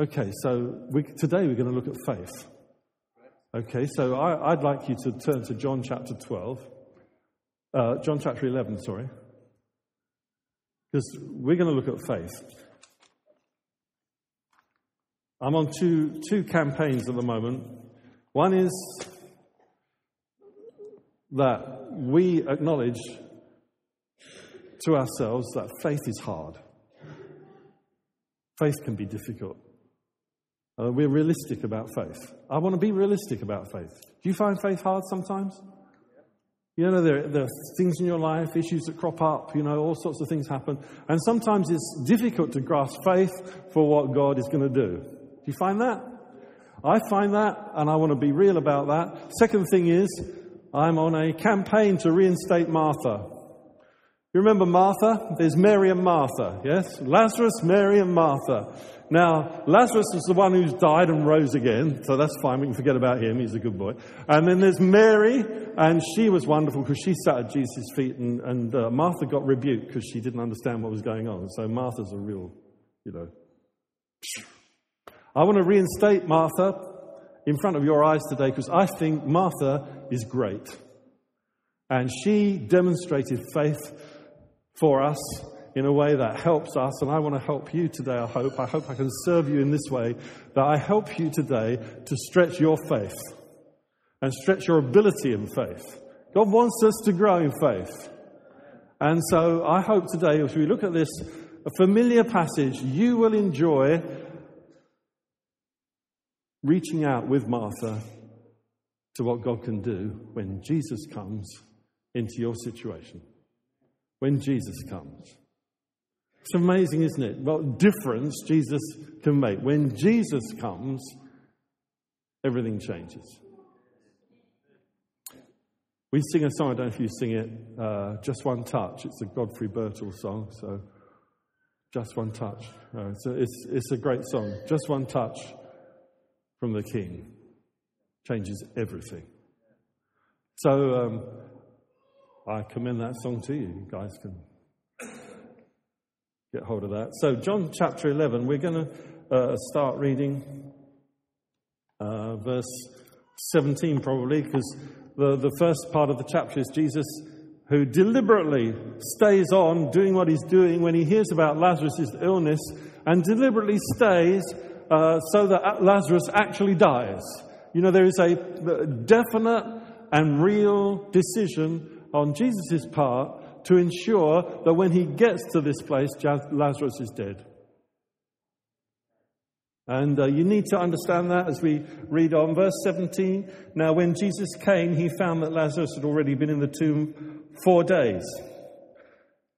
Okay, so we, today we're going to look at faith. Okay, so I, would like you to turn to John chapter 12, uh, John chapter 11, sorry, because we're going to look at faith. I'm on two, two campaigns at the moment. One is that we acknowledge to ourselves that faith is hard. Faith can be difficult. Uh, we're realistic about faith. I want to be realistic about faith. Do you find faith hard sometimes? You know, there, there, are things in your life, issues that crop up, you know, all sorts of things happen. And sometimes it's difficult to grasp faith for what God is going to do. Do you find that? I find that, and I want to be real about that. Second thing is, I'm on a campaign to reinstate Martha. You remember Martha? There's Mary and Martha, yes? Lazarus, Mary, and Martha. Now, Lazarus is the one who's died and rose again, so that's fine. We can forget about him. He's a good boy. And then there's Mary, and she was wonderful because she sat at Jesus' feet, and, and uh, Martha got rebuked because she didn't understand what was going on. So Martha's a real, you know. I want to reinstate Martha in front of your eyes today because I think Martha is great. And she demonstrated faith for us in a way that helps us. And I want to help you today, I hope. I hope I can serve you in this way that I help you today to stretch your faith and stretch your ability in faith. God wants us to grow in faith. And so I hope today, as we look at this familiar passage, you will enjoy reaching out with Martha to what God can do when Jesus comes into your situation. When Jesus comes. It's amazing, isn't it? What difference Jesus can make. When Jesus comes, everything changes. We sing a song, I don't know if you sing it, uh, Just One Touch. It's a Godfrey Birtill song, so Just One Touch. Uh, it's, a, it's, it's a great song. Just One Touch from the King changes everything. So um, I commend that song to you. You guys can get hold of that. So, John chapter 11, we're going to uh, start reading uh, verse 17 probably, because the, the first part of the chapter is Jesus who deliberately stays on doing what he's doing when he hears about Lazarus' illness and deliberately stays uh, so that Lazarus actually dies. You know, there is a definite and real decision on Jesus' part to ensure that when he gets to this place, Lazarus is dead. And uh, you need to understand that as we read on. Verse 17 Now, when Jesus came, he found that Lazarus had already been in the tomb four days.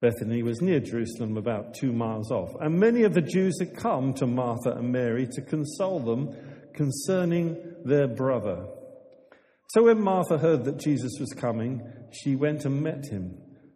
Bethany was near Jerusalem, about two miles off, and many of the Jews had come to Martha and Mary to console them concerning their brother. So when Martha heard that Jesus was coming, she went and met him,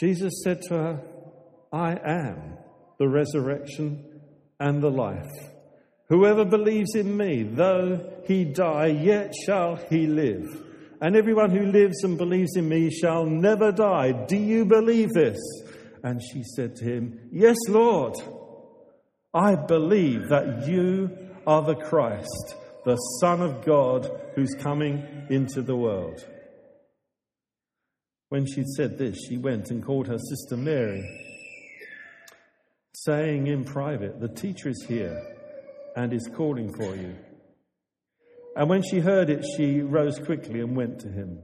Jesus said to her, I am the resurrection and the life. Whoever believes in me, though he die, yet shall he live and everyone who lives and believes in me shall never die. Do you believe this? And she said to him, Yes, Lord. I believe that you are the Christ, the Son of God, who's coming into the world. When she'd said this, she went and called her sister Mary, saying in private, The teacher is here and is calling for you. And when she heard it, she rose quickly and went to him.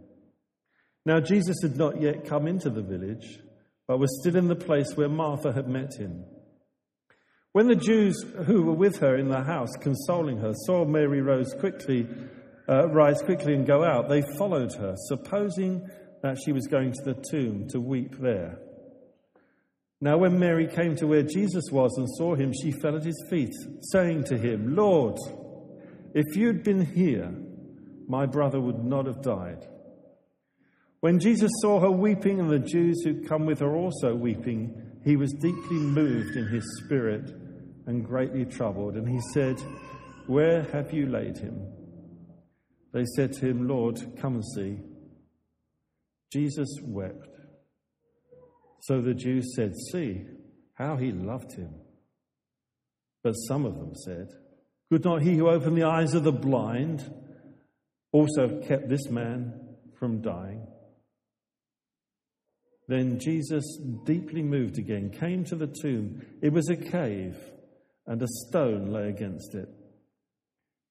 Now, Jesus had not yet come into the village, but was still in the place where Martha had met him. When the Jews who were with her in the house, consoling her, saw Mary rose quickly, uh, rise quickly and go out, they followed her, supposing that she was going to the tomb to weep there. Now, when Mary came to where Jesus was and saw him, she fell at his feet, saying to him, Lord, If you'd been here, my brother would not have died. When Jesus saw her weeping and the Jews who'd come with her also weeping, he was deeply moved in his spirit and greatly troubled. And he said, Where have you laid him? They said to him, Lord, come and see. Jesus wept. So the Jews said, See how he loved him. But some of them said, Could not he who opened the eyes of the blind also have kept this man from dying? Then Jesus, deeply moved again, came to the tomb. It was a cave, and a stone lay against it.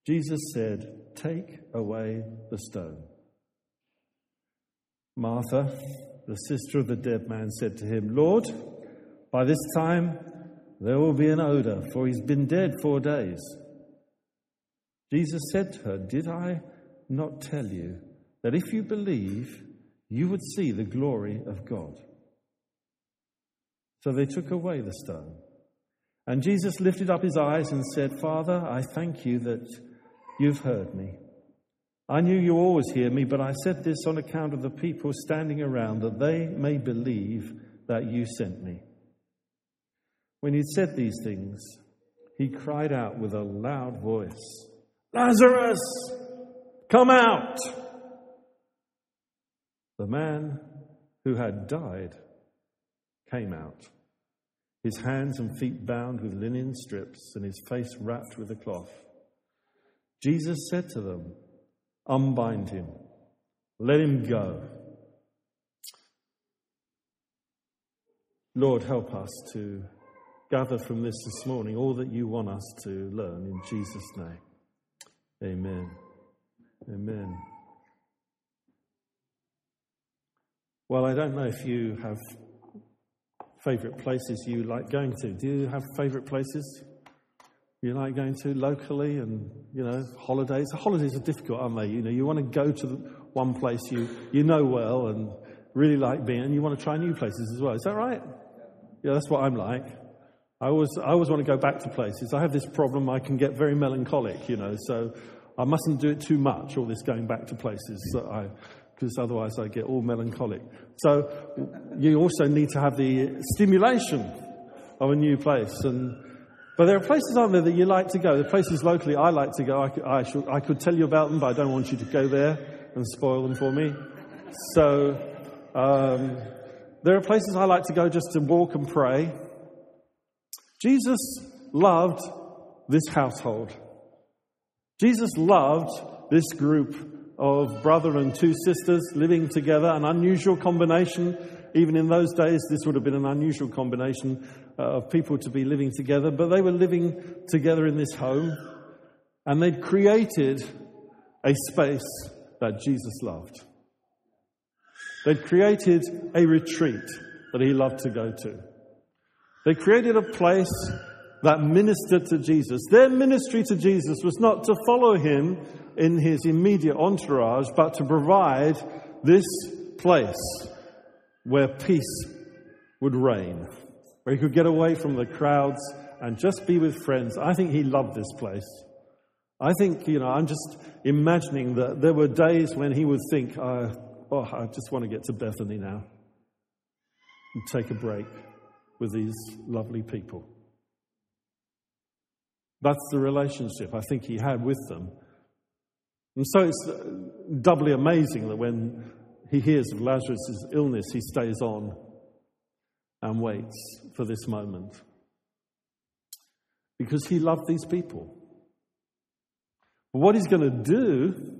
Jesus said, Take away the stone. Martha, the sister of the dead man, said to him, Lord, by this time there will be an odor, for he's been dead four days. Jesus said to her, Did I not tell you that if you believe, you would see the glory of God? So they took away the stone. And Jesus lifted up his eyes and said, Father, I thank you that you've heard me. I knew you always hear me, but I said this on account of the people standing around, that they may believe that you sent me. When he'd said these things, he cried out with a loud voice, Lazarus, come out! The man who had died came out, his hands and feet bound with linen strips and his face wrapped with a cloth. Jesus said to them, Unbind him, let him go. Lord, help us to gather from this this morning all that you want us to learn in Jesus' name. Amen. Amen. Well, I don't know if you have favourite places you like going to. Do you have favourite places? You like going to locally and, you know, holidays. Holidays are difficult, aren't they? You know, you want to go to one place you, you know well and really like being, and you want to try new places as well. Is that right? Yeah, that's what I'm like. I always, I always want to go back to places. I have this problem, I can get very melancholic, you know, so I mustn't do it too much, all this going back to places, because otherwise I get all melancholic. So you also need to have the stimulation of a new place. And but there are places, aren't there, that you like to go? The places locally I like to go. I could, I, should, I could tell you about them, but I don't want you to go there and spoil them for me. So um, there are places I like to go just to walk and pray. Jesus loved this household. Jesus loved this group of brother and two sisters living together, an unusual combination. Even in those days, this would have been an unusual combination uh, of people to be living together, but they were living together in this home and they'd created a space that Jesus loved. They'd created a retreat that he loved to go to. They created a place that ministered to Jesus. Their ministry to Jesus was not to follow him in his immediate entourage, but to provide this place where peace would reign where he could get away from the crowds and just be with friends. I think he loved this place. I think, you know, I'm just imagining that there were days when he would think, uh, oh, I just want to get to Bethany now and take a break with these lovely people. That's the relationship I think he had with them. And so it's doubly amazing that when he hears of Lazarus' illness, he stays on and waits for this moment. Because he loved these people. What he's going to do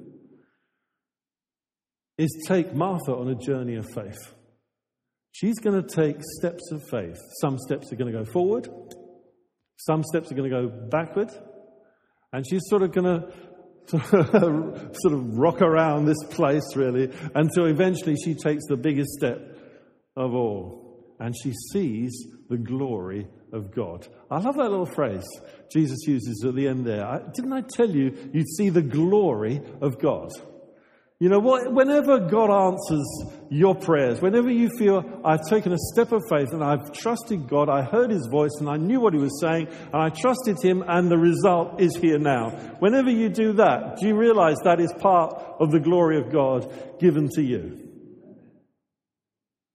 is take Martha on a journey of faith. She's going to take steps of faith. Some steps are going to go forward, some steps are going to go backward, and she's sort of going to sort of rock around this place really until eventually she takes the biggest step of all and she sees the glory of God. I love that little phrase Jesus uses at the end there. Didn't I tell you you'd see the glory of God? You know, whenever God answers your prayers, whenever you feel I've taken a step of faith and I've trusted God, I heard His voice and I knew what He was saying and I trusted Him and the result is here now. Whenever you do that, do you realize that is part of the glory of God given to you?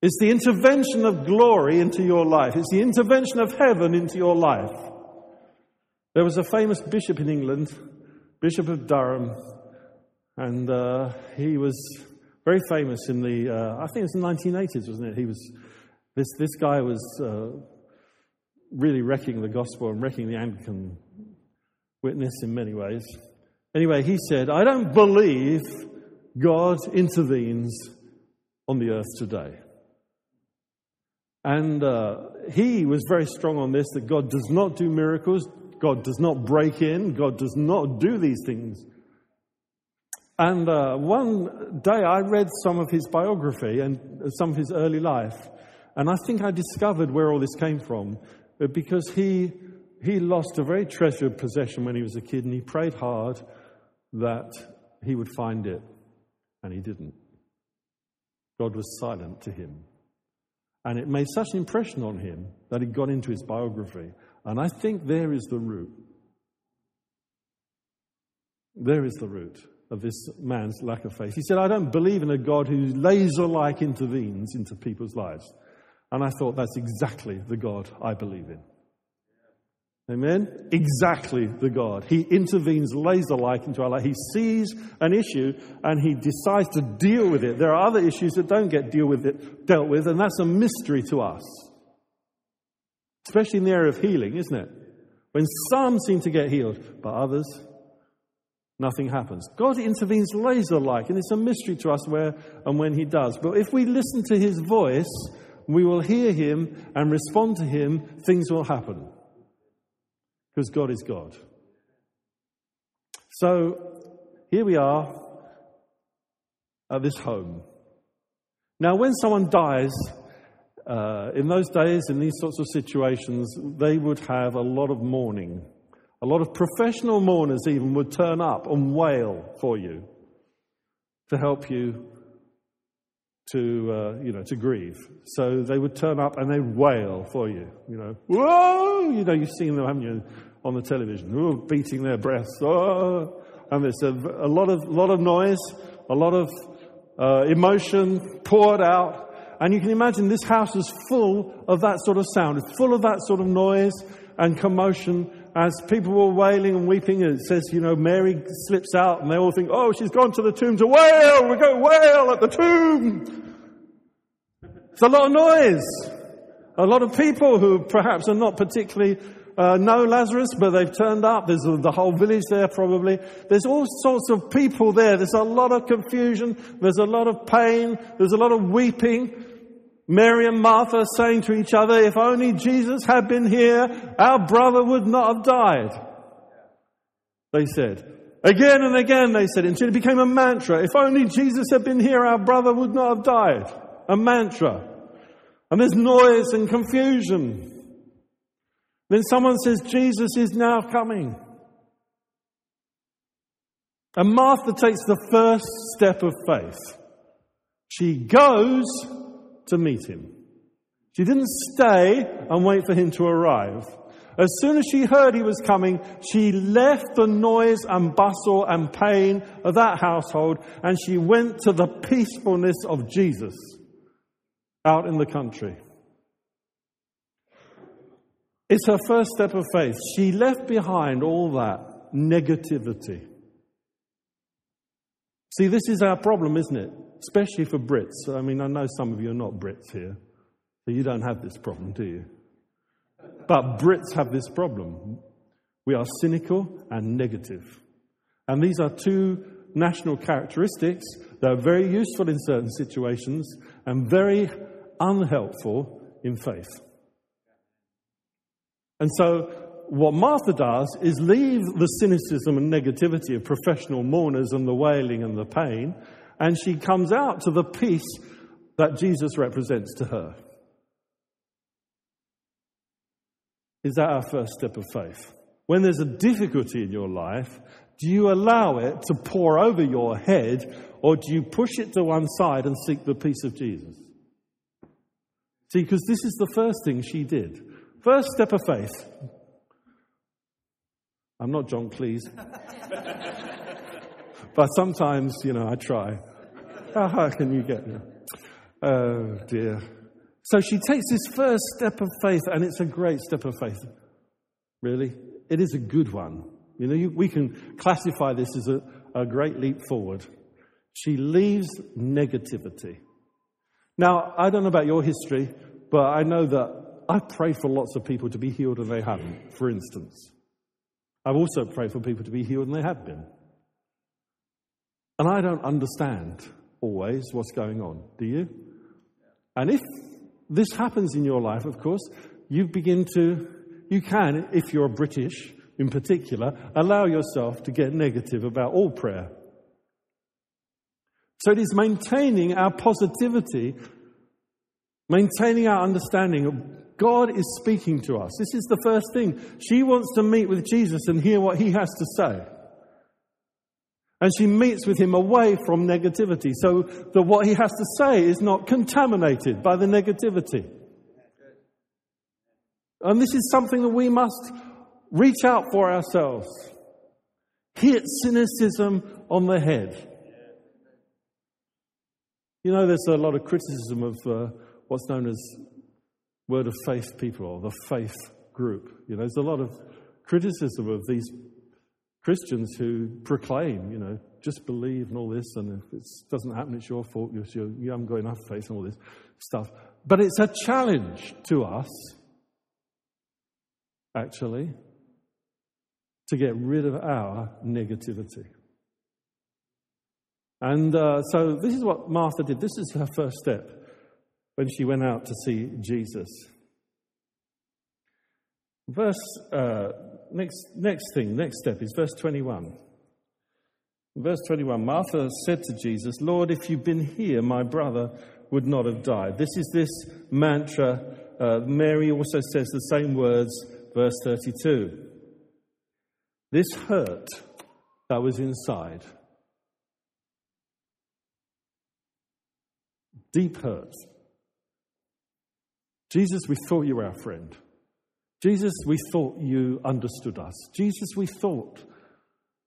It's the intervention of glory into your life. It's the intervention of heaven into your life. There was a famous bishop in England, Bishop of Durham, and uh, he was very famous in the, uh, I think it was the 1980s, wasn't it? He was, this, this guy was uh, really wrecking the gospel and wrecking the Anglican witness in many ways. Anyway, he said, I don't believe God intervenes on the earth today. And uh, he was very strong on this that God does not do miracles, God does not break in, God does not do these things. And uh, one day I read some of his biography and some of his early life, and I think I discovered where all this came from uh, because he, he lost a very treasured possession when he was a kid, and he prayed hard that he would find it, and he didn't. God was silent to him. And it made such an impression on him that it got into his biography. And I think there is the root. There is the root of this man's lack of faith. He said, I don't believe in a God who laser like intervenes into people's lives. And I thought that's exactly the God I believe in. Amen? Exactly the God. He intervenes laser like into our life. He sees an issue and he decides to deal with it. There are other issues that don't get deal with it, dealt with, and that's a mystery to us. Especially in the area of healing, isn't it? When some seem to get healed, but others nothing happens. God intervenes laser like, and it's a mystery to us where and when He does. But if we listen to His voice, we will hear Him and respond to Him, things will happen. Because God is God. So here we are at this home. Now, when someone dies, uh, in those days, in these sorts of situations, they would have a lot of mourning. A lot of professional mourners even would turn up and wail for you to help you to, uh, you know, to grieve. So they would turn up and they'd wail for you, you know. Whoa! You know, you've seen them, haven't you, on the television, Whoa, beating their breasts. Oh! And there's a, a lot of, lot of noise, a lot of uh, emotion poured out. And you can imagine this house is full of that sort of sound. It's full of that sort of noise and commotion as people were wailing and weeping, it says, you know, Mary slips out and they all think, oh, she's gone to the tomb to wail. Going to wail at the tomb. It's a lot of noise. A lot of people who perhaps are not particularly uh, know Lazarus, but they've turned up. There's the whole village there probably. There's all sorts of people there. There's a lot of confusion. There's a lot of pain. There's a lot of weeping. Mary and Martha saying to each other, if only Jesus had been here, our brother would not have died. They said. Again and again they said until it became a mantra. If only Jesus had been here, our brother would not have died. A mantra. And there's noise and confusion. Then someone says, Jesus is now coming. And Martha takes the first step of faith. She goes to meet him. She didn't stay and wait for him to arrive. As soon as she heard he was coming, she left the noise and bustle and pain of that household and she went to the peacefulness of Jesus out in the country. It's her first step of faith. She left behind all that negativity. See, this is our problem, isn't it? Especially for Brits. I mean, I know some of you are not Brits here, so you don't have this problem, do you? But Brits have this problem. We are cynical and negative. And these are two national characteristics that are very useful in certain situations and very unhelpful in faith. And so, what Martha does is leave the cynicism and negativity of professional mourners and the wailing and the pain and she comes out to the peace that Jesus represents to her. Is that our first step of faith? when there's a difficulty in your life, do you allow it to pour over your head or do you push it to one side and seek the peace of Jesus? See, because this is the first thing she did. First step of faith. I'm not John Cleese. but sometimes, you know, I try. How high can you get? Oh, dear. So she takes this first step of faith, and it's a great step of faith. Really? It is a good one. You know, you, we can classify this as a, a great leap forward. She leaves negativity. Now, I don't know about your history, but I know that I've prayed for lots of people to be healed and they haven't, for instance. I've also prayed for people to be healed and they have been. And I don't understand always what's going on. Do you? And if this happens in your life, of course, you begin to, you can, if you're British in particular, allow yourself to get negative about all prayer. So it is maintaining our positivity, maintaining our understanding of God is speaking to us. This is the first thing. She wants to meet with Jesus and hear what he has to say. And she meets with him away from negativity so that what he has to say is not contaminated by the negativity. And this is something that we must reach out for ourselves. Hit cynicism on the head. You know, there's a lot of criticism of uh, what's known as word of faith people or the faith group. You know, there's a lot of criticism of these Christians who proclaim, you know, just believe and all this, and if it doesn't happen, it's your fault. You're, you haven't got enough faith and all this stuff. But it's a challenge to us, actually, to get rid of our negativity. And uh, so this is what Martha did. This is her first step when she went out to see Jesus. Verse, uh, next, next thing, next step is verse 21. Verse 21 Martha said to Jesus, Lord, if you'd been here, my brother would not have died. This is this mantra. Uh, Mary also says the same words, verse 32. This hurt that was inside, deep hurt. Jesus, we thought you were our friend. Jesus, we thought you understood us. Jesus, we thought,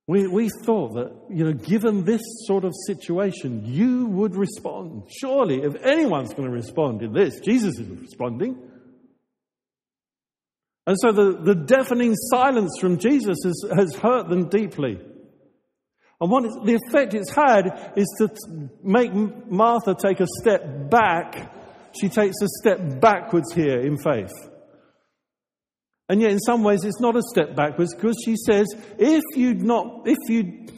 we, we thought that, you know, given this sort of situation, you would respond. Surely, if anyone's going to respond in this, Jesus is responding. And so the, the deafening silence from Jesus has, has hurt them deeply. And what the effect it's had is to make Martha take a step back. She takes a step backwards here in faith. And yet, in some ways, it's not a step backwards because she says, if you'd not, if you'd,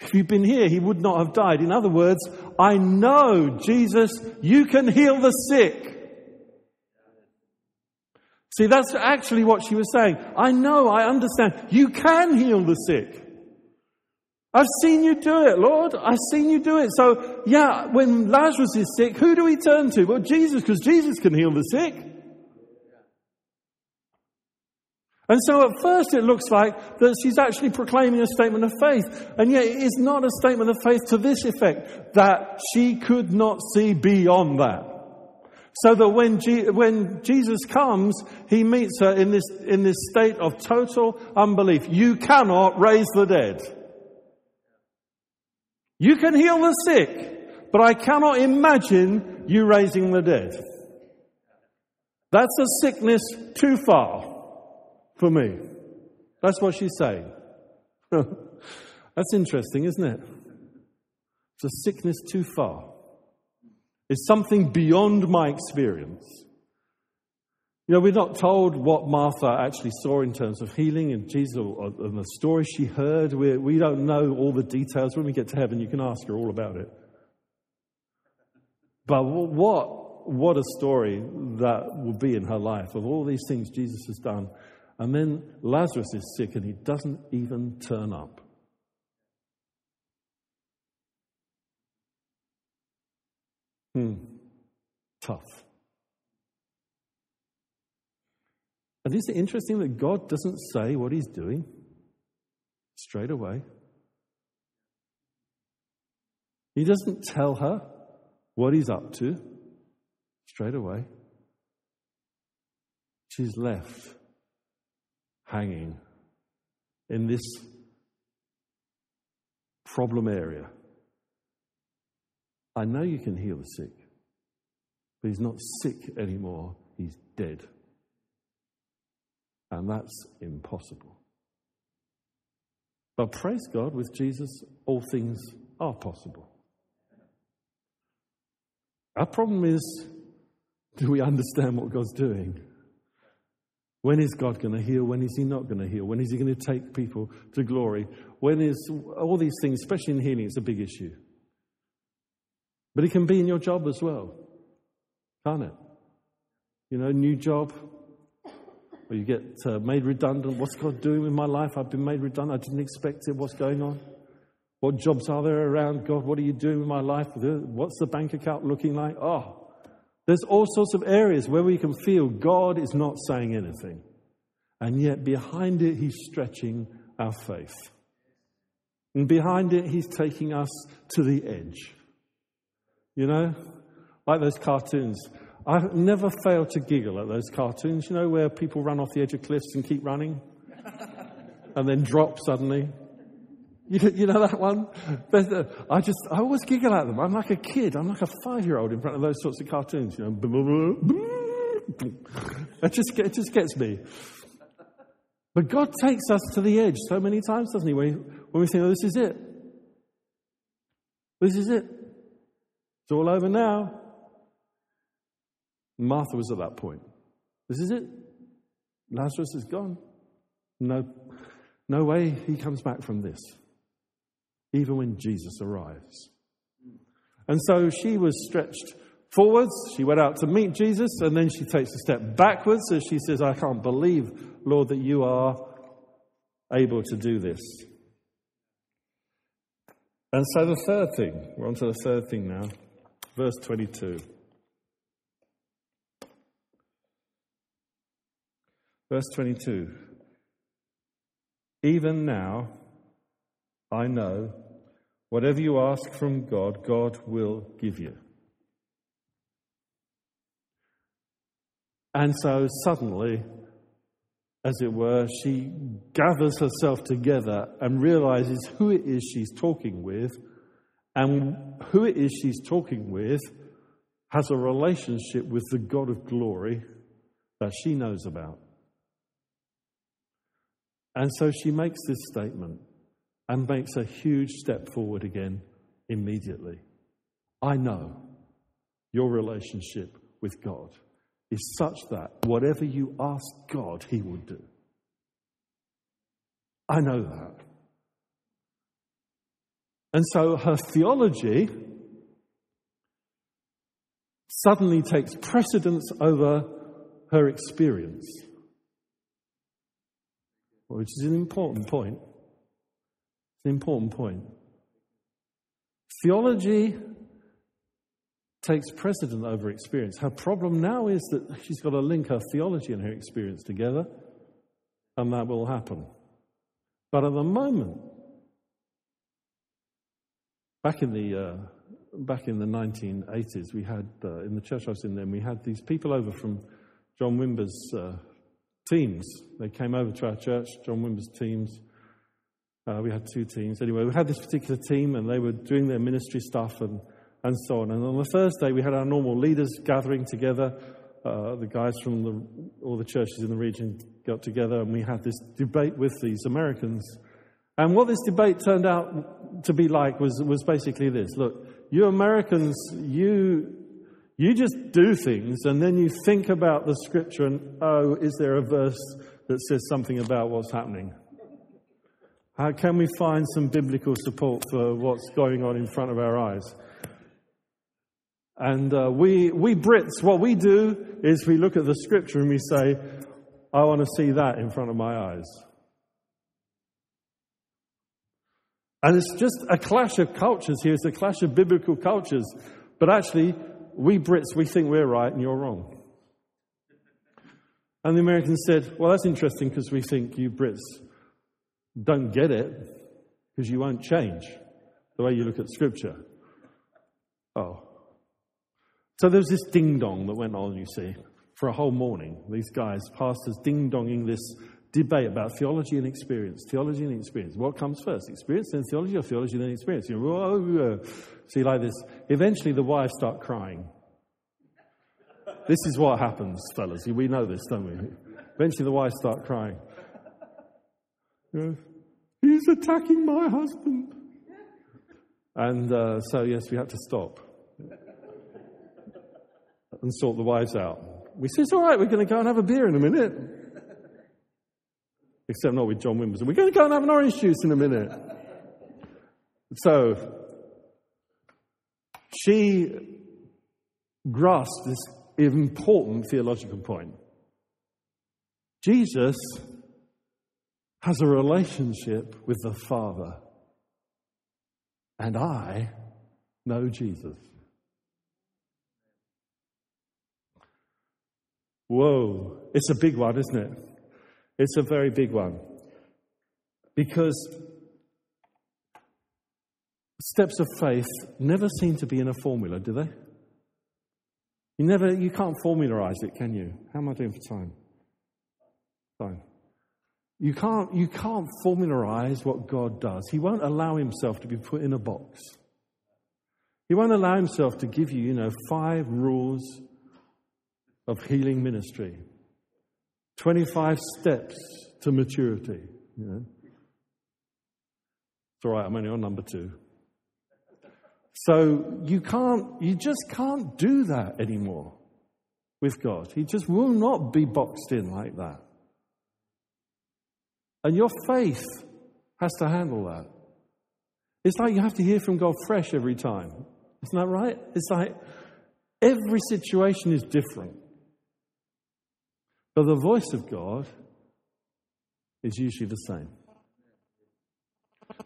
if you'd been here, he would not have died. In other words, I know, Jesus, you can heal the sick. See, that's actually what she was saying. I know, I understand. You can heal the sick. I've seen you do it, Lord. I've seen you do it. So, yeah, when Lazarus is sick, who do we turn to? Well, Jesus, because Jesus can heal the sick. And so at first it looks like that she's actually proclaiming a statement of faith. And yet it is not a statement of faith to this effect, that she could not see beyond that. So that when, when Jesus comes, he meets her in this, in this state of total unbelief. You cannot raise the dead. You can heal the sick, but I cannot imagine you raising the dead. That's a sickness too far for me. That's what she's saying. That's interesting, isn't it? It's a sickness too far. It's something beyond my experience. You know, we're not told what Martha actually saw in terms of healing and Jesus and the story she heard. We're, we do not know all the details. When we get to heaven, you can ask her all about it. But what, what a story that will be in her life of all these things Jesus has done and then Lazarus is sick and he doesn't even turn up. Hmm. Tough. And is it interesting that God doesn't say what he's doing straight away? He doesn't tell her what he's up to straight away. She's left hanging in this problem area. I know you can heal the sick, but he's not sick anymore, he's dead. And that's impossible. But praise God, with Jesus, all things are possible. Our problem is do we understand what God's doing? When is God going to heal? When is He not going to heal? When is He going to take people to glory? When is all these things, especially in healing, it's a big issue. But it can be in your job as well, can't it? You know, new job, or you get uh, made redundant. What's God doing with my life? I've been made redundant. I didn't expect it. What's going on? What jobs are there around? God, what are you doing with my life? What's the bank account looking like? Oh, there's all sorts of areas where we can feel God is not saying anything. And yet, behind it, He's stretching our faith. And behind it, He's taking us to the edge. You know, like those cartoons. I've never failed to giggle at those cartoons, you know, where people run off the edge of cliffs and keep running and then drop suddenly. You, you know that one? I just, I always giggle at them. I'm like a kid. I'm like a five year old in front of those sorts of cartoons, you know. It just, it just gets me. But God takes us to the edge so many times, doesn't He? When, when we think, oh, this is it. This is it. It's all over now. Martha was at that point. This is it. Lazarus is gone. No, no way he comes back from this even when Jesus arrives. And so she was stretched forwards. She went out to meet Jesus, and then she takes a step backwards as she says, I can't believe, Lord, that you are able to do this. And so the third thing, we're on to the third thing now, verse 22. Verse 22. Even now, I know whatever you ask from God, God will give you. And so suddenly, as it were, she gathers herself together and realizes who it is she's talking with, and who it is she's talking with has a relationship with the God of glory that she knows about. And so she makes this statement and makes a huge step forward again immediately. I know your relationship with God is such that whatever you ask God, He will do. I know that. And so her theology suddenly takes precedence over her experience, which is an important point. It's an important point. Theology takes precedent over experience. Her problem now is that she's got to link her theology and her experience together, and that will happen. But at the moment, back in the uh, back in the 1980s, we had uh, in the church I was in then we had these people over from John Wimber's uh, teams. They came over to our church, John Wimber's teams, uh, we had two teams. Anyway, we had this particular team, and they were doing their ministry stuff and, and so on. And on the Thursday, we had our normal leaders gathering together. Uh, the guys from the, all the churches in the region got together, and we had this debate with these Americans. And what this debate turned out to be like was, was basically this look, you Americans, you, you just do things, and then you think about the scripture, and oh, is there a verse that says something about what's happening? How can we find some biblical support for what's going on in front of our eyes? And uh, we, we Brits, what we do is we look at the scripture and we say, I want to see that in front of my eyes. And it's just a clash of cultures here. It's a clash of biblical cultures. But actually, we Brits, we think we're right and you're wrong. And the Americans said, Well, that's interesting because we think you Brits don't get it because you won't change the way you look at Scripture. Oh. So there was this ding dong that went on, you see, for a whole morning. These guys, pastors, ding donging this debate about theology and experience. Theology and experience. What comes first? Experience, then theology, or theology, then experience? You know, See, like this. Eventually, the wives start crying. This is what happens, fellas. We know this, don't we? Eventually, the wives start crying. He's attacking my husband. And uh, so, yes, we had to stop and sort the wives out. We said, It's all right, we're going to go and have a beer in a minute. Except not with John Wimberson. We're going to go and have an orange juice in a minute. So, she grasped this important theological point. Jesus has a relationship with the Father, and I know Jesus. Whoa, it's a big one, isn't it? It's a very big one. Because steps of faith never seem to be in a formula, do they? You never, you can't formularize it, can you? How am I doing for time? Fine. You can't, you can't formularize what God does. He won't allow himself to be put in a box. He won't allow himself to give you, you know, five rules of healing ministry, 25 steps to maturity. You know. It's all right, I'm only on number two. So you can't, you just can't do that anymore with God. He just will not be boxed in like that. And your faith has to handle that. It's like you have to hear from God fresh every time. Isn't that right? It's like every situation is different. But the voice of God is usually the same.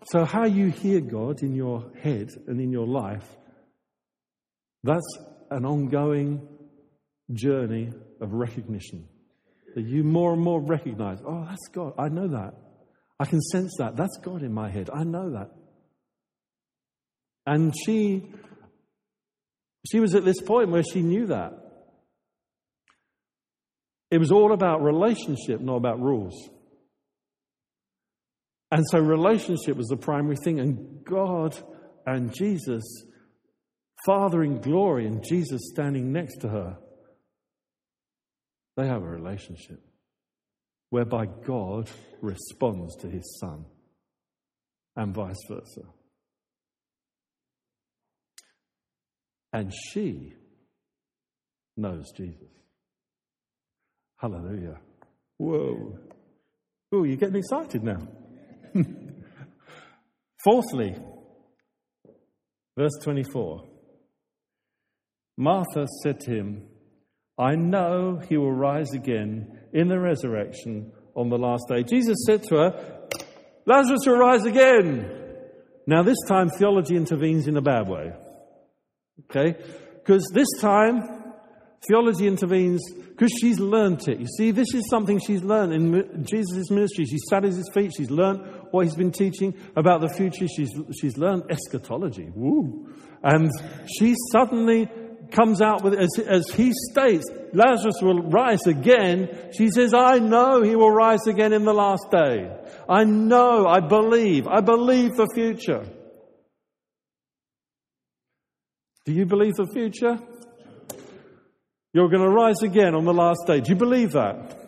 So, how you hear God in your head and in your life, that's an ongoing journey of recognition. That you more and more recognize, oh, that's God. I know that. I can sense that. That's God in my head. I know that. And she, she was at this point where she knew that. It was all about relationship, not about rules. And so relationship was the primary thing. And God and Jesus, Father in glory, and Jesus standing next to her, they have a relationship whereby God responds to his Son and vice versa. And she knows Jesus. Hallelujah. Whoa. Oh, you're getting excited now. Fourthly, verse 24 Martha said to him, I know he will rise again in the resurrection on the last day. Jesus said to her, Lazarus will rise again. Now, this time theology intervenes in a bad way. Okay? Because this time Theology intervenes because she's learnt it. You see, this is something she's learned in Jesus' ministry. She sat at his feet. She's learned what he's been teaching about the future. She's, she's learned eschatology. Woo. And she suddenly comes out with, as, as he states, Lazarus will rise again. She says, I know he will rise again in the last day. I know, I believe, I believe the future. Do you believe the future? You're going to rise again on the last day. Do you believe that?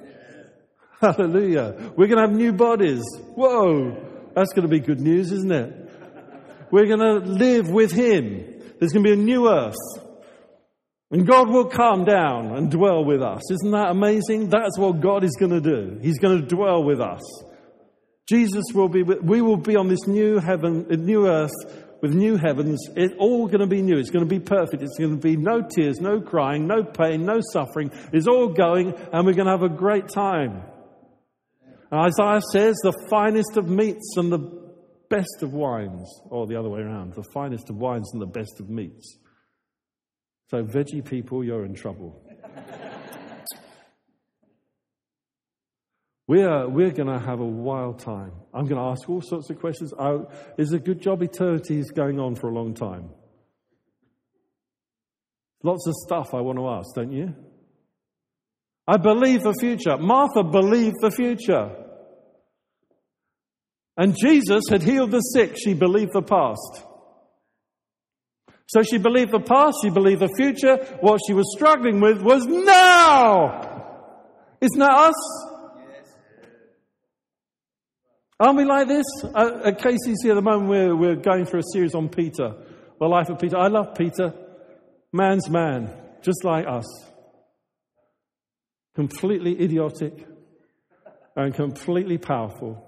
Hallelujah. We're going to have new bodies. Whoa. That's going to be good news, isn't it? We're going to live with Him. There's going to be a new earth. And God will come down and dwell with us. Isn't that amazing? That's what God is going to do. He's going to dwell with us. Jesus will be, with, we will be on this new heaven, uh, new earth with new heavens. It's all going to be new. It's going to be perfect. It's going to be no tears, no crying, no pain, no suffering. It's all going, and we're going to have a great time. And Isaiah says, the finest of meats and the best of wines, or the other way around, the finest of wines and the best of meats. So, veggie people, you're in trouble. We're, we're going to have a wild time. I'm going to ask all sorts of questions. I, a good job eternity is going on for a long time. Lots of stuff I want to ask, don't you? I believe the future. Martha believed the future. And Jesus had healed the sick. She believed the past. So she believed the past, she believed the future. What she was struggling with was now. Isn't that us? Aren't we like this? Uh, at KCC at the moment, we're, we're going through a series on Peter, the life of Peter. I love Peter. Man's man, just like us. Completely idiotic and completely powerful.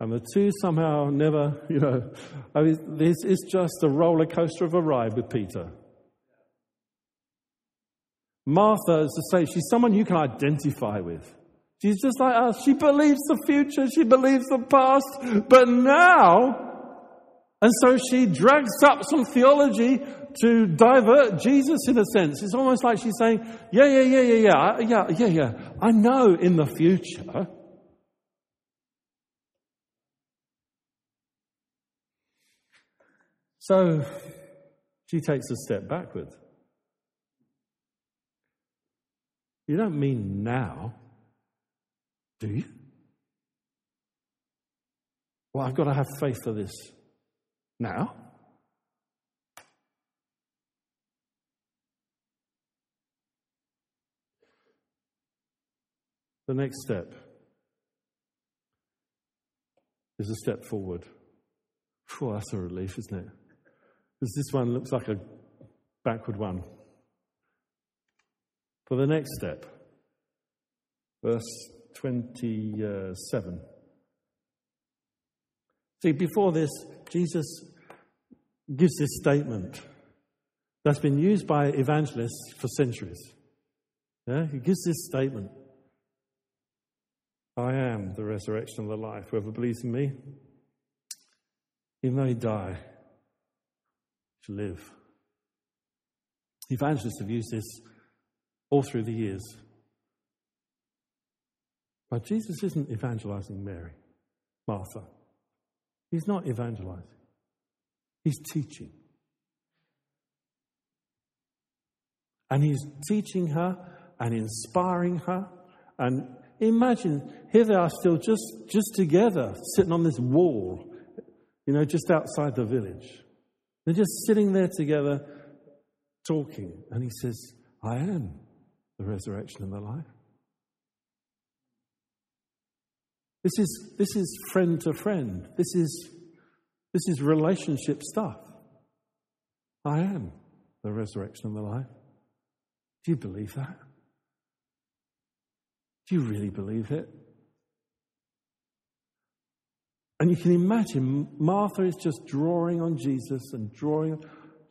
And the two somehow never, you know, I mean, this is just a roller coaster of a ride with Peter. Martha, is I say, she's someone you can identify with. She's just like us. She believes the future, she believes the past, but now, and so she drags up some theology to divert Jesus in a sense. It's almost like she's saying, Yeah, yeah, yeah, yeah, yeah, yeah, yeah, yeah. I know in the future. So she takes a step backward. You don't mean now. Do you? Well, I've got to have faith for this now. The next step is a step forward. Phew, that's a relief, isn't it? Because this one looks like a backward one. For the next step, verse 27. See, before this, Jesus gives this statement that's been used by evangelists for centuries. Yeah? He gives this statement I am the resurrection and the life. Whoever believes in me, even though he die, shall live. Evangelists have used this all through the years. But Jesus isn't evangelizing Mary, Martha. He's not evangelizing, he's teaching. And he's teaching her and inspiring her. And imagine, here they are still just, just together, sitting on this wall, you know, just outside the village. They're just sitting there together, talking. And he says, I am the resurrection and the life. This is, this is friend to friend. This is, this is relationship stuff. I am the resurrection and the life. Do you believe that? Do you really believe it? And you can imagine Martha is just drawing on Jesus and drawing.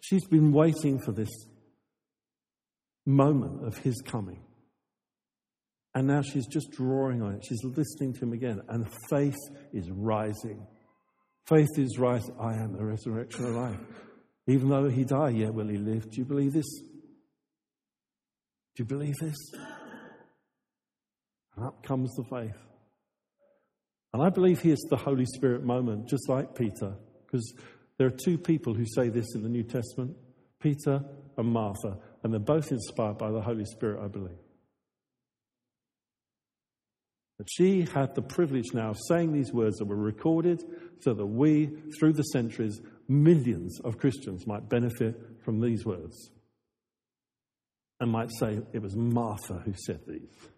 She's been waiting for this moment of his coming. And now she's just drawing on it. She's listening to him again. And faith is rising. Faith is rising. I am the resurrection of life. Even though he died, yet will he live. Do you believe this? Do you believe this? And up comes the faith. And I believe here's the Holy Spirit moment, just like Peter, because there are two people who say this in the New Testament Peter and Martha, and they're both inspired by the Holy Spirit, I believe. But she had the privilege now of saying these words that were recorded so that we, through the centuries, millions of Christians might benefit from these words. And might say, it was Martha who said these.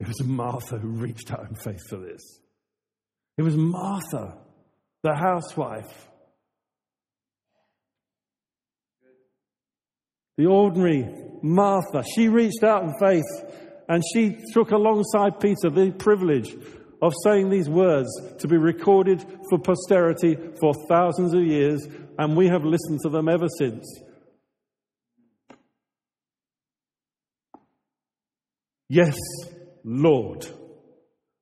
It was Martha who reached out in faith for this. It was Martha, the housewife. The ordinary Martha. She reached out in faith and she took alongside Peter the privilege of saying these words to be recorded for posterity for thousands of years, and we have listened to them ever since. Yes, Lord,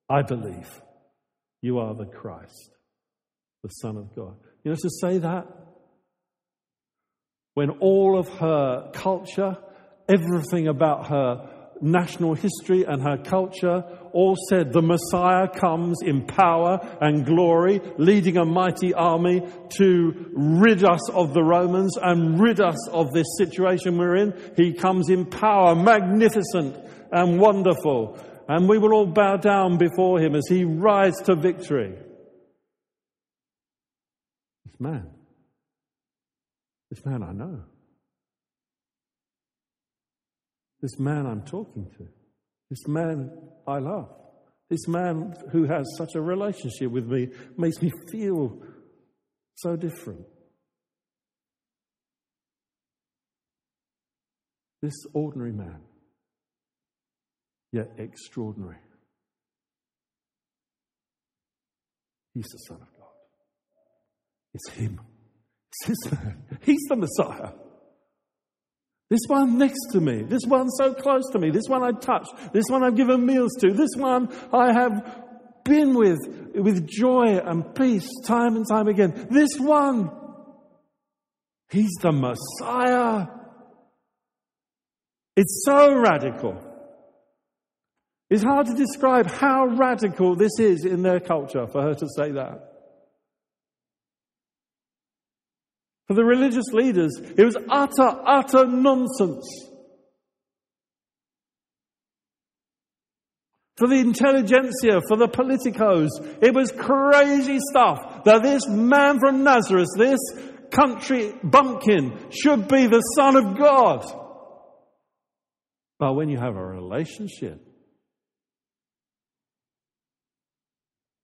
I believe you are the Christ, the Son of God. You know, to say that when all of her culture, everything about her national history and her culture all said the Messiah comes in power and glory, leading a mighty army to rid us of the Romans and rid us of this situation we're in. He comes in power, magnificent and wonderful. And we will all bow down before him as he rides to victory. This man, this man I know. This man I'm talking to. This man I love. This man who has such a relationship with me makes me feel so different. This ordinary man, yet extraordinary. He's the Son of God. It's Him. It's His. He's the Messiah. This one next to me, this one so close to me, this one I touch, this one I've given meals to, this one I have been with with joy and peace time and time again. This one, he's the Messiah. It's so radical. It's hard to describe how radical this is in their culture for her to say that. For the religious leaders, it was utter, utter nonsense. For the intelligentsia, for the politicos, it was crazy stuff that this man from Nazareth, this country bumpkin, should be the Son of God. But when you have a relationship,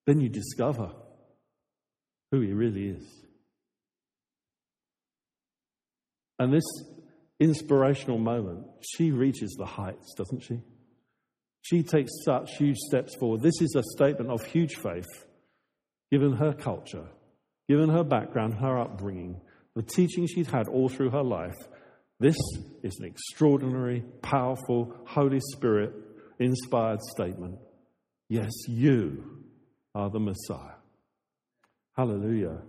then you discover who he really is. And this inspirational moment, she reaches the heights, doesn't she? She takes such huge steps forward. This is a statement of huge faith, given her culture, given her background, her upbringing, the teaching she'd had all through her life. This is an extraordinary, powerful, Holy Spirit inspired statement. Yes, you are the Messiah. Hallelujah.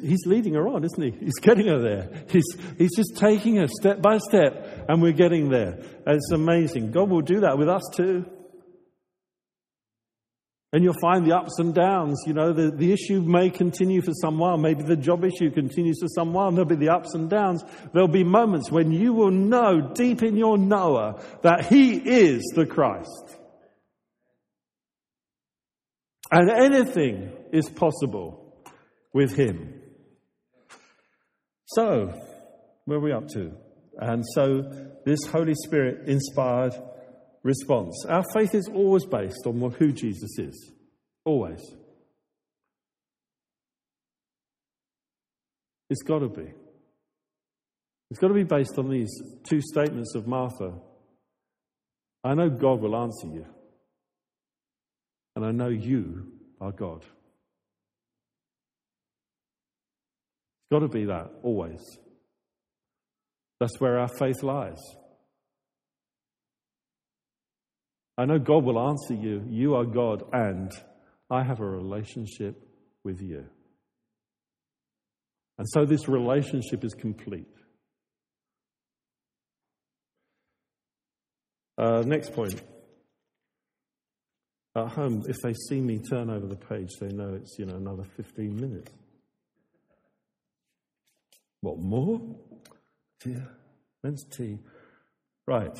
He's leading her on, isn't he? He's getting her there. He's, he's just taking her step by step, and we're getting there. It's amazing. God will do that with us too. And you'll find the ups and downs. You know, the, the issue may continue for some while. Maybe the job issue continues for some while. There'll be the ups and downs. There'll be moments when you will know deep in your knower that He is the Christ. And anything is possible with him. So, where are we up to? And so, this Holy Spirit inspired response. Our faith is always based on who Jesus is. Always. It's got to be. It's got to be based on these two statements of Martha. I know God will answer you, and I know you are God. It's got to be that, always. That's where our faith lies. I know God will answer you. You are God, and I have a relationship with you. And so this relationship is complete. Uh, next point. At home, if they see me turn over the page, they know it's you know another 15 minutes. What more? Dear, when's tea? Right.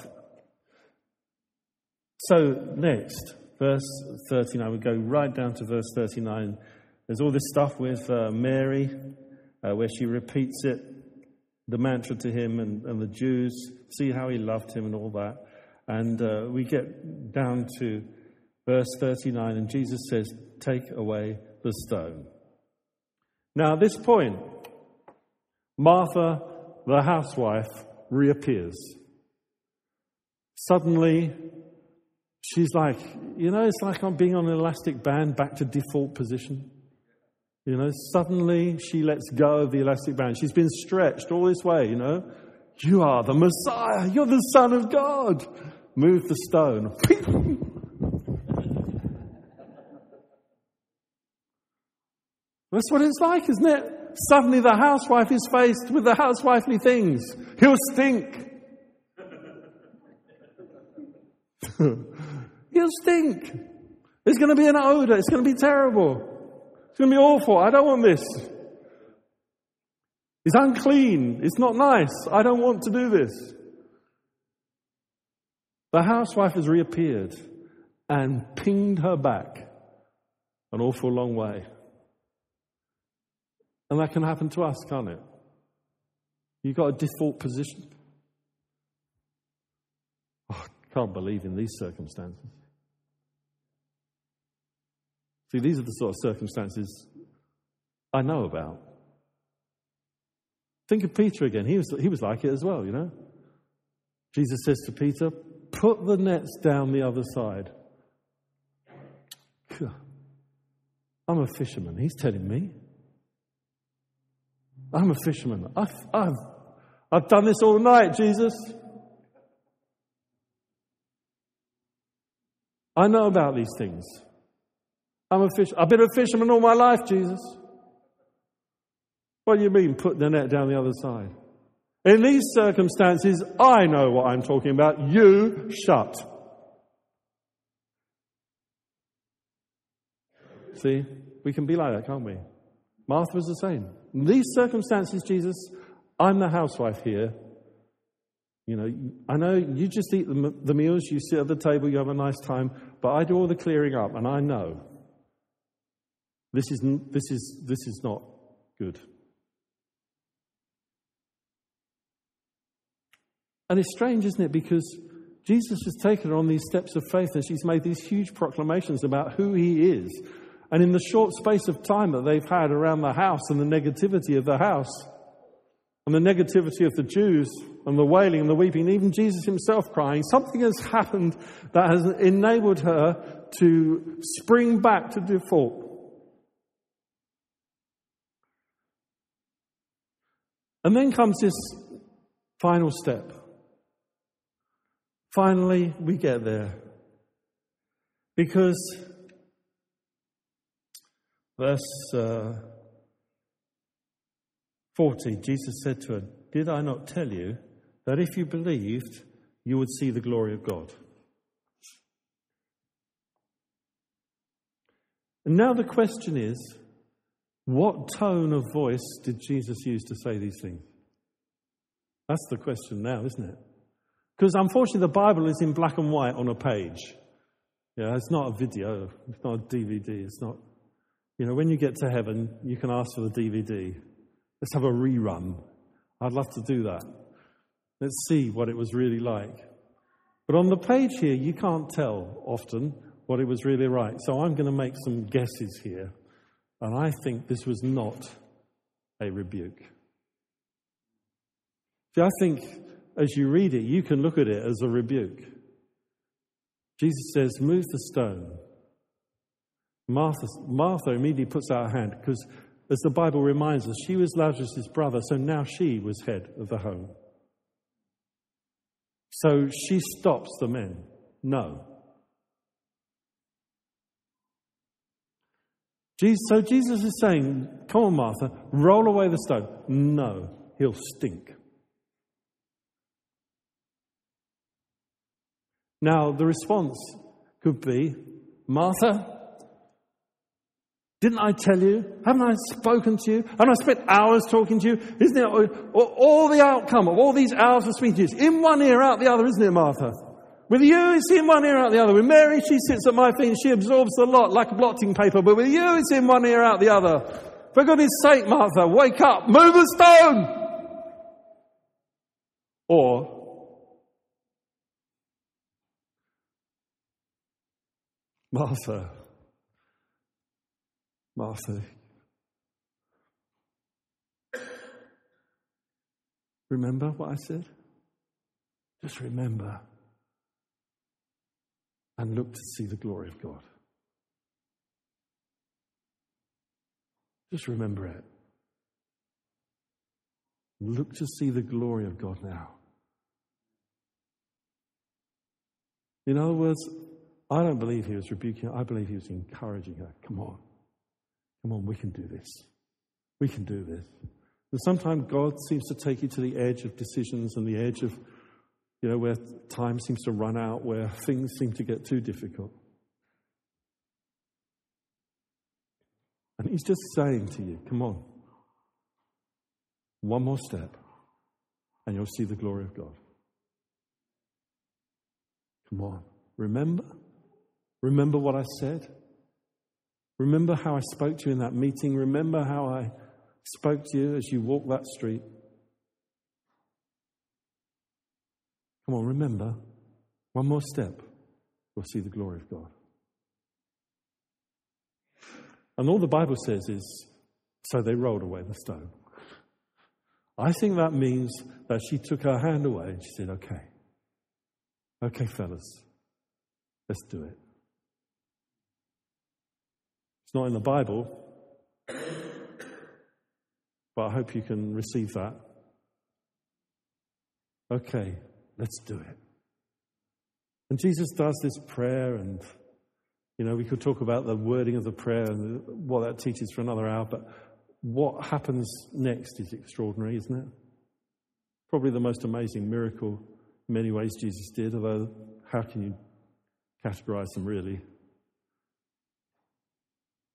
So, next, verse 39, we go right down to verse 39. There's all this stuff with uh, Mary, uh, where she repeats it, the mantra to him and, and, the Jews, see how he loved him and all that. And uh, we get down to verse 39, and Jesus says, Take away the stone. Now, at this point, Martha, the housewife, reappears. Suddenly, she's like, you know, it's like I'm being on an elastic band back to default position. You know, suddenly she lets go of the elastic band. She's been stretched all this way, you know. You are the Messiah. You're the Son of God. Move the stone. That's what it's like, isn't it? suddenly the housewife is faced with the housewifely things. He'll stink. He'll stink. There's going to be an odor. It's going to be terrible. It's going to be awful. I don't want this. It's unclean. It's not nice. I don't want to do this. The housewife has reappeared and pinged her back an awful long way. And that can happen to us, can't it? You've got a default position. Oh, I can't believe in these circumstances. See, these are the sort of circumstances I know about. Think of Peter again. He was, he was like it as well, you know. Jesus says to Peter, Put the nets down the other side. I'm a fisherman. He's telling me. I'm a fisherman. I've, I've, I've done this all night, Jesus. I know about these things. I'm a fish. I've been a fisherman all my life, Jesus. What do you mean, put the net down the other side? In these circumstances, I know what I'm talking about. You shut. See, we can be like that, can't we? Martha was the same. In these circumstances, Jesus, I'm the housewife here. You know, I know you just eat the, the meals, you sit at the table, you have a nice time, but I do all the clearing up, and I know this is, this is, this is not good. And it's strange, isn't it? Because Jesus has taken her on these steps of faith and she's made these huge proclamations about who he is. And in the short space of time that they've had around the house and the negativity of the house and the negativity of the Jews and the wailing and the weeping, and even Jesus himself crying, something has happened that has enabled her to spring back to default. And then comes this final step. Finally, we get there. Because, verse uh, 40, Jesus said to her, Did I not tell you that if you believed, you would see the glory of God? And now the question is what tone of voice did Jesus use to say these things? That's the question now, isn't it? Because unfortunately, the Bible is in black and white on a page. Yeah, it's not a video, it's not a DVD, it's not. You know, when you get to heaven, you can ask for the DVD. Let's have a rerun. I'd love to do that. Let's see what it was really like. But on the page here, you can't tell often what it was really like. So I'm going to make some guesses here. And I think this was not a rebuke. See, I think as you read it, you can look at it as a rebuke. Jesus says, Move the stone. Martha, Martha immediately puts out her hand because, as the Bible reminds us, she was Lazarus' brother, so now she was head of the home. So she stops the men. No. So Jesus is saying, Come on, Martha, roll away the stone. No, he'll stink. Now, the response could be, Martha, didn't I tell you? Haven't I spoken to you? Haven't I spent hours talking to you? Isn't it all the outcome of all these hours of you? In one ear, out the other, isn't it, Martha? With you, it's in one ear, out the other. With Mary, she sits at my feet and she absorbs the lot like a blotting paper. But with you, it's in one ear, out the other. For goodness sake, Martha, wake up, move the stone! Or, Martha, Martha, remember what I said? Just remember and look to see the glory of God. Just remember it. Look to see the glory of God now. In other words, I don't believe he was rebuking her. I believe he was encouraging her. Come on. Come on, we can do this. We can do this. And sometimes God seems to take you to the edge of decisions and the edge of you know, where time seems to run out, where things seem to get too difficult. And he's just saying to you, come on, one more step, and you'll see the glory of God. Come on, remember? Remember what I said? Remember how I spoke to you in that meeting? Remember how I spoke to you as you walked that street? Come on, remember. One more step, we'll see the glory of God. And all the Bible says is, so they rolled away the stone. I think that means that she took her hand away and she said, okay, okay, fellas, let's do it. It's not in the Bible, but I hope you can receive that. Okay, let's do it. And Jesus does this prayer, and you know, we could talk about the wording of the prayer and what that teaches for another hour, but what happens next is extraordinary, isn't it? Probably the most amazing miracle in many ways Jesus did, although how can you categorize them really?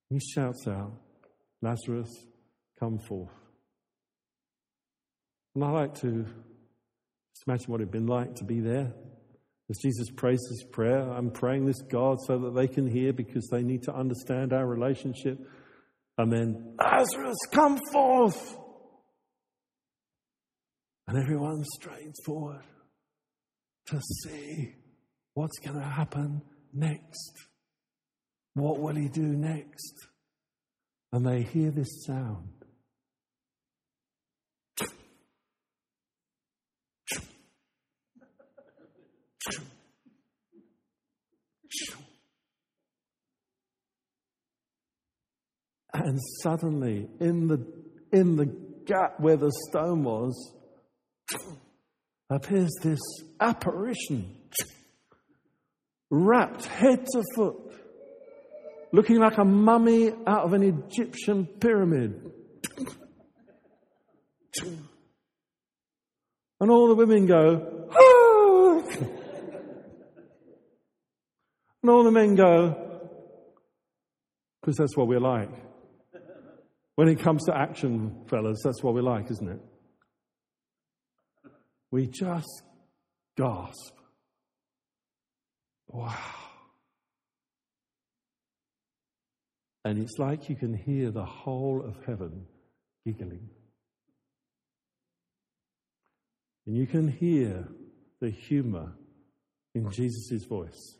He shouts out, Lazarus, come forth. And I like to imagine what it'd been like to be there. As Jesus prays this prayer, I'm praying this God so that they can hear because they need to understand our relationship. And then, Lazarus, come forth! And everyone strains forward to see what's going to happen next. What will he do next? And they hear this sound. And suddenly, in the, in the gap where the stone was, appears this apparition, wrapped head to foot, looking like a mummy out of an Egyptian pyramid. And all the women go, ah! And all the men go, because that's what we're like. When it comes to action, fellas, that's what we're like, isn't it? We just gasp. Wow. And it's like you can hear the whole of heaven giggling. And you can hear the humor in Jesus' voice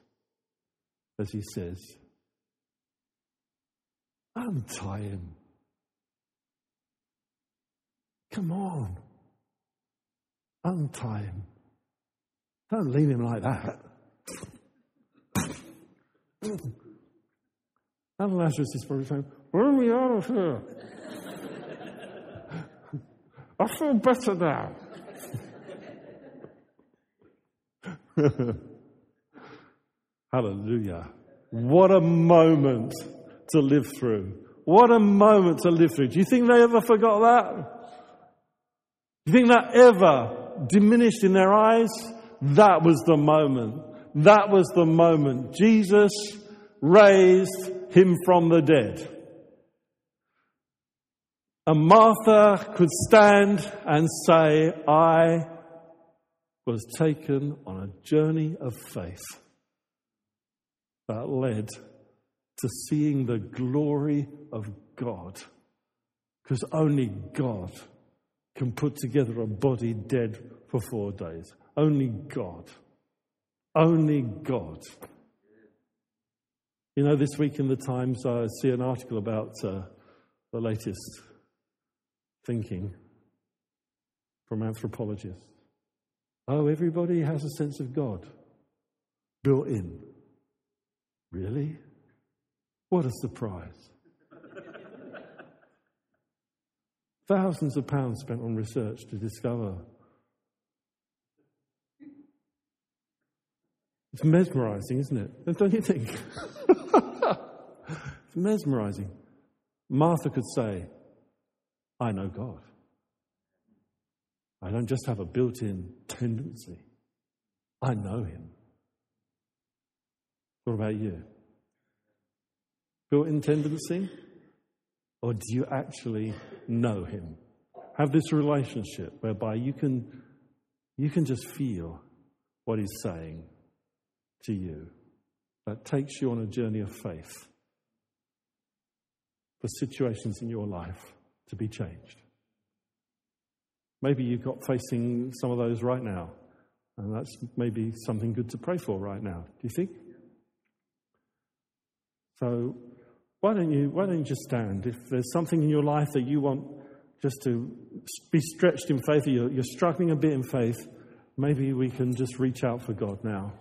as he says, Untie him. Come on. Untie him. Don't leave him like that. And Lazarus is probably saying, me out of here. I feel better now. Hallelujah. What a moment to live through. What a moment to live through. Do you think they ever forgot that? Do you think that ever diminished in their eyes? That was the moment. That was the moment. Jesus raised him from the dead. And Martha could stand and say, I was taken on a journey of faith that led to seeing the glory of God. Because only God can put together a body dead for four days. Only God. Only God. You know, this week in the Times, I see an article about uh, the latest thinking from anthropologists. Oh, everybody has a sense of God built in. Really? What a surprise. Thousands of pounds spent on research to discover. It's mesmerizing, isn't it? Don't you think? it's mesmerizing. Martha could say, I know God. I don't just have a built in tendency. I know him. What about you? Built in tendency? Or do you actually know him? Have this relationship whereby you can, you can just feel what he's saying to you. That takes you on a journey of faith for situations in your life to be changed. Maybe you've got facing some of those right now, and that's maybe something good to pray for right now. Do you think? So, why don't you why don't you just stand? If there's something in your life that you want just to be stretched in faith, you're, you're struggling a bit in faith, maybe we can just reach out for God now.